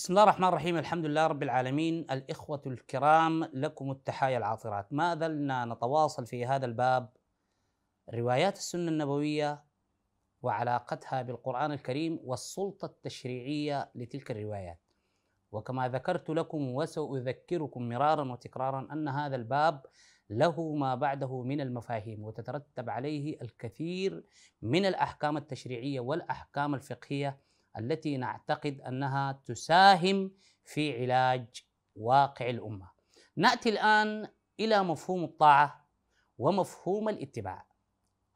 بسم الله الرحمن الرحيم. الحمد لله رب العالمين. الإخوة الكرام لكم التحايا العاطرات. ما زلنا نتواصل في هذا الباب؟ روايات السنة النبوية وعلاقتها بالقرآن الكريم والسلطة التشريعية لتلك الروايات. وكما ذكرت لكم وسأذكركم مرارا وتكرارا أن هذا الباب له ما بعده من المفاهيم وتترتب عليه الكثير من الأحكام التشريعية والأحكام الفقهية التي نعتقد أنها تساهم في علاج واقع الأمة. نأتي الآن إلى مفهوم الطاعة ومفهوم الاتباع.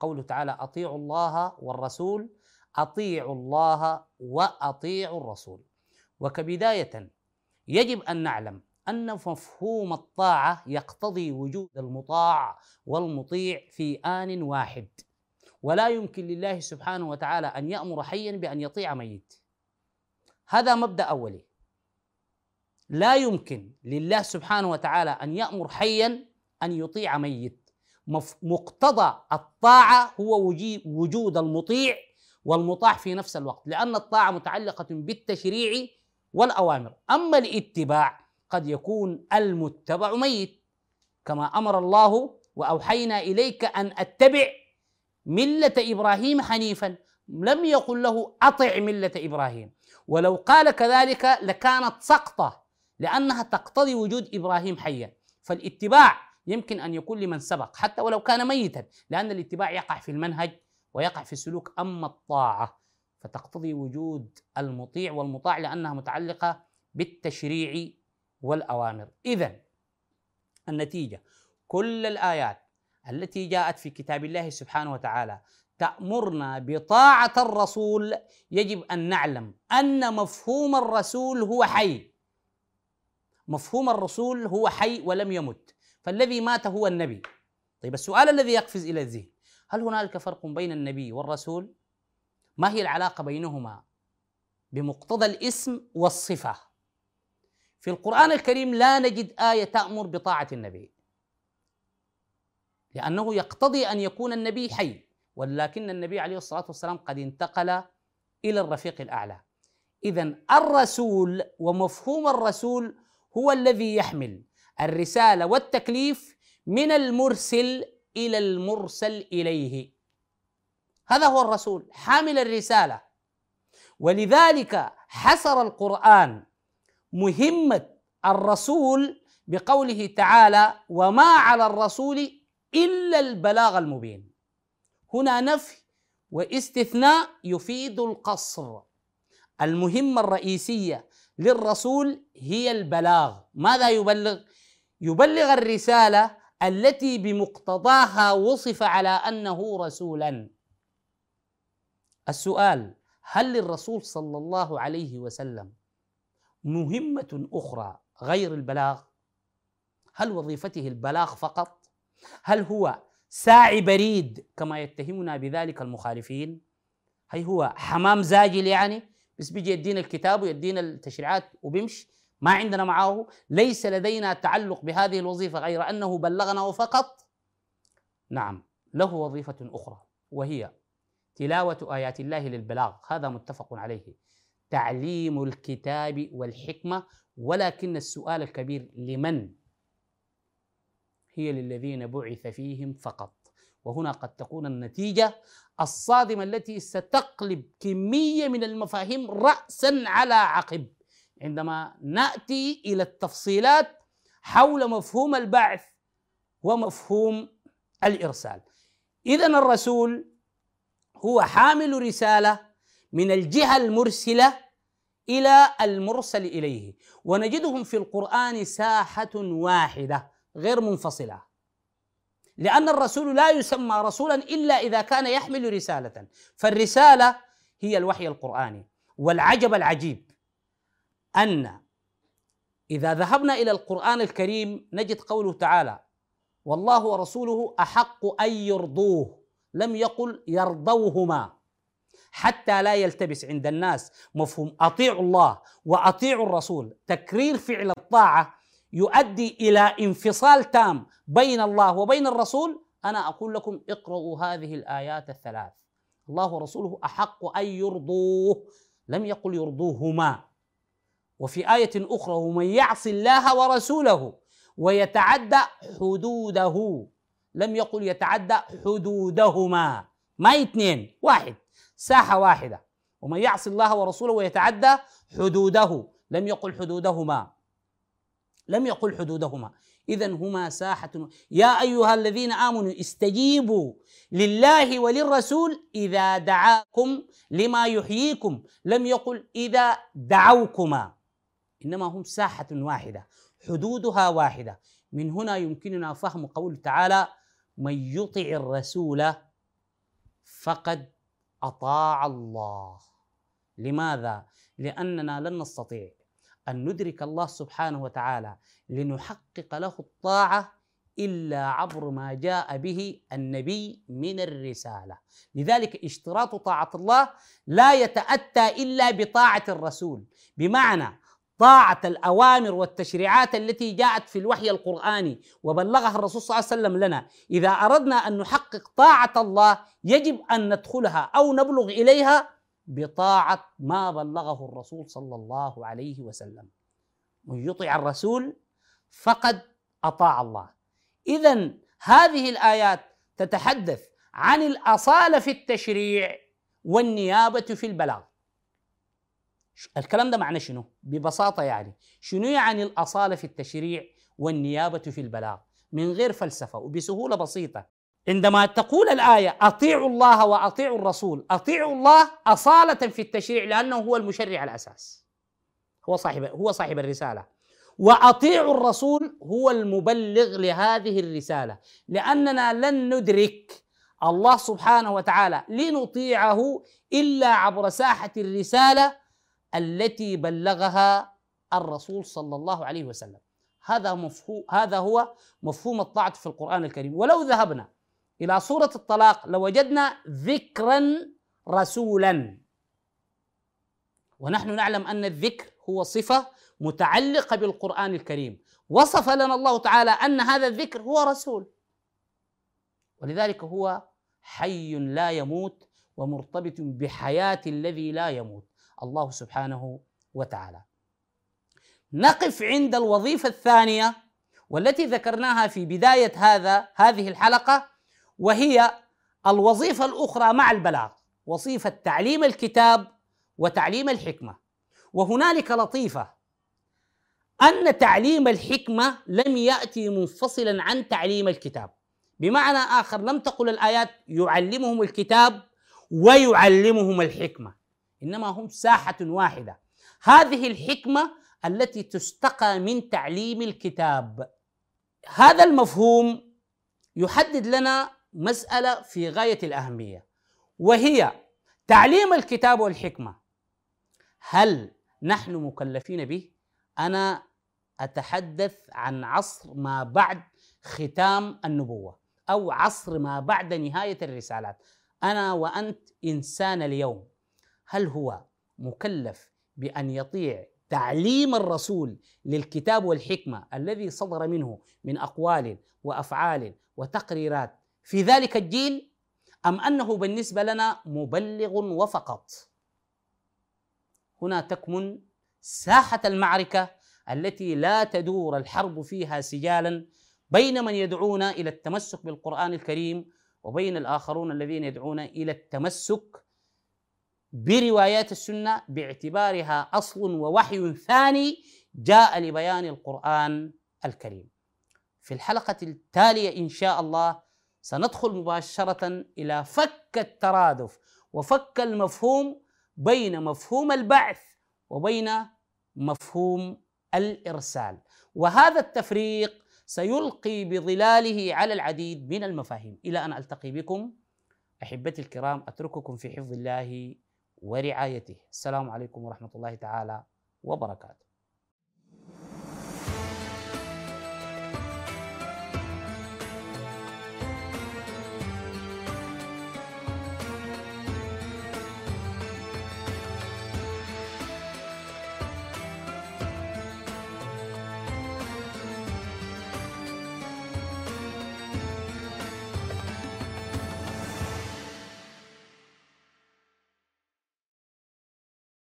قوله تعالى أطيعوا الله والرسول أطيعوا الله وأطيعوا الرسول. وكبداية يجب أن نعلم أن مفهوم الطاعة يقتضي وجود المطاع والمطيع في آن واحد. ولا يمكن لله سبحانه وتعالى أن يأمر حيا بأن يطيع ميت. هذا مبدأ أولي. لا يمكن لله سبحانه وتعالى أن يأمر حيا أن يطيع ميت. مقتضى الطاعة هو وجود المطيع والمطاع في نفس الوقت لأن الطاعة متعلقة بالتشريع والأوامر. أما الاتباع قد يكون المتبع ميت كما أمر الله وأوحينا إليك أن أتبع ملة إبراهيم حنيفا. لم يقل له أطع ملة إبراهيم. ولو قال كذلك لكانت سقطة لأنها تقتضي وجود إبراهيم حيا. فالاتباع يمكن أن يكون لمن سبق حتى ولو كان ميتا لأن الاتباع يقع في المنهج ويقع في السلوك. أما الطاعة فتقتضي وجود المطيع والمطاع لأنها متعلقة بالتشريع والأوامر. اذا النتيجة كل الآيات التي جاءت في كتاب الله سبحانه وتعالى. تأمرنا بطاعة الرسول يجب أن نعلم أن مفهوم الرسول هو حي. مفهوم الرسول هو حي ولم يمت. فالذي مات هو النبي. طيب السؤال الذي يقفز إلى الذهن هل هنالك فرق بين النبي والرسول؟ ما هي العلاقة بينهما؟ بمقتضى الاسم والصفة. في القرآن الكريم لا نجد آية تأمر بطاعة النبي. لأنه يقتضي أن يكون النبي حي ولكن النبي عليه الصلاة والسلام قد انتقل إلى الرفيق الأعلى. إذا الرسول ومفهوم الرسول هو الذي يحمل الرسالة والتكليف من المرسل إلى المرسل إليه. هذا هو الرسول حامل الرسالة. ولذلك حصر القرآن مهمة الرسول بقوله تعالى وما على الرسول إلا البلاغ المبين هنا نفي واستثناء يفيد القصر المهمة الرئيسية للرسول هي البلاغ ماذا يبلغ؟ يبلغ الرسالة التي بمقتضاها وصف على أنه رسولا السؤال هل للرسول صلى الله عليه وسلم مهمة أخرى غير البلاغ؟ هل وظيفته البلاغ فقط؟ هل هو ساعي بريد كما يتهمنا بذلك المخالفين؟ هي هو حمام زاجل يعني؟ بس بيجي يدينا الكتاب ويدينا التشريعات وبيمشي. ما عندنا معه ليس لدينا تعلق بهذه الوظيفة غير أنه بلغنا فقط. نعم له وظيفة أخرى وهي تلاوة آيات الله للبلاغ. هذا متفق عليه. تعليم الكتاب والحكمة ولكن السؤال الكبير لمن؟ هي للذين بعث فيهم فقط. وهنا قد تكون النتيجة الصادمة التي ستقلب كمية من المفاهيم رأسا على عقب. عندما نأتي إلى التفصيلات حول مفهوم البعث ومفهوم الإرسال. إذا الرسول هو حامل رسالة من الجهة المرسلة إلى المرسل إليه. ونجدهم في القرآن ساحة واحدة. غير منفصلة. لأن الرسول لا يسمى رسولا إلا إذا كان يحمل رسالة. فالرسالة هي الوحي القرآني والعجب العجيب أن إذا ذهبنا إلى القرآن الكريم نجد قوله تعالى والله ورسوله أحق أن يرضوه لم يقل يرضوهما حتى لا يلتبس عند الناس مفهوم أطيعوا الله وأطيعوا الرسول تكرير فعل الطاعة يؤدي إلى انفصال تام بين الله وبين الرسول. أنا أقول لكم اقرأوا هذه الآيات الثلاث. الله ورسوله أحق أن يرضوه لم يقل يرضوهما. وفي آية أخرى ومن يعص الله ورسوله ويتعدى حدوده لم يقل يتعدى حدودهما. ما اثنين واحد ساحة واحدة. ومن يعص الله ورسوله ويتعدى حدوده لم يقل حدودهما. لم يقل حدودهما. إذا هما ساحة. يا أيها الذين آمنوا استجيبوا لله وللرسول إذا دعاكم لما يحييكم. لم يقل إذا دعوكما. إنما هم ساحة واحدة حدودها واحدة. من هنا يمكننا فهم قول تعالى من يطع الرسول فقد أطاع الله. لماذا؟ لأننا لن نستطيع. أن ندرك الله سبحانه وتعالى لنحقق له الطاعة إلا عبر ما جاء به النبي من الرسالة. لذلك اشتراط طاعة الله لا يتأتى إلا بطاعة الرسول. بمعنى طاعة الأوامر والتشريعات التي جاءت في الوحي القرآني وبلغها الرسول صلى الله عليه وسلم لنا. إذا أردنا أن نحقق طاعة الله يجب أن ندخلها أو نبلغ إليها بطاعة ما بلغه الرسول صلى الله عليه وسلم. من يطع الرسول فقد أطاع الله. إذا هذه الآيات تتحدث عن الأصالة في التشريع والنيابة في البلاغ. الكلام ده معنى شنو؟ ببساطة يعني. شنو يعني الأصالة في التشريع والنيابة في البلاغ؟ من غير فلسفة وبسهولة بسيطة. عندما تقول الآية أطيعوا الله وأطيعوا الرسول أطيعوا الله أصالة في التشريع لأنه هو المشرع الأساس. هو صاحب هو صاحب الرسالة. وأطيعوا الرسول هو المبلغ لهذه الرسالة. لأننا لن ندرك الله سبحانه وتعالى لنطيعه إلا عبر ساحة الرسالة التي بلغها الرسول صلى الله عليه وسلم. هذا مفهوم هذا هو مفهوم الطاعة في القرآن الكريم. ولو ذهبنا إلى سورة الطلاق لوجدنا ذكرا رسولا. ونحن نعلم أن الذكر هو صفة متعلقة بالقرآن الكريم. وصف لنا الله تعالى أن هذا الذكر هو رسول. ولذلك هو حي لا يموت ومرتبط بحياة الذي لا يموت. الله سبحانه وتعالى. نقف عند الوظيفة الثانية والتي ذكرناها في بداية هذا هذه الحلقة وهي الوظيفة الأخرى مع البلاغ وظيفة تعليم الكتاب وتعليم الحكمة. وهنالك لطيفة أن تعليم الحكمة لم يأتي منفصلا عن تعليم الكتاب. بمعنى آخر لم تقل الآيات يعلمهم الكتاب ويعلمهم الحكمة إنما هم ساحة واحدة. هذه الحكمة التي تستقى من تعليم الكتاب. هذا المفهوم يحدد لنا مسألة في غاية الأهمية وهي تعليم الكتاب والحكمة. هل نحن مكلفين به؟ أنا أتحدث عن عصر ما بعد ختام النبوة أو عصر ما بعد نهاية الرسالات. أنا وأنت إنسان اليوم. هل هو مكلف بأن يطيع تعليم الرسول للكتاب والحكمة الذي صدر منه من أقوال وأفعال وتقريرات في ذلك الجيل أم أنه بالنسبة لنا مبلغ وفقط هنا تكمن ساحة المعركة التي لا تدور الحرب فيها سجالا بين من يدعون إلى التمسك بالقرآن الكريم وبين الآخرون الذين يدعون إلى التمسك بروايات السنة باعتبارها أصل ووحي ثاني جاء لبيان القرآن الكريم. في الحلقة التالية إن شاء الله سندخل مباشرة إلى فك الترادف وفك المفهوم بين مفهوم البعث وبين مفهوم الإرسال. وهذا التفريق سيلقي بظلاله على العديد من المفاهيم. إلى أن ألتقي بكم أحبتي الكرام أترككم في حفظ الله ورعايته. السلام عليكم ورحمة الله تعالى وبركاته.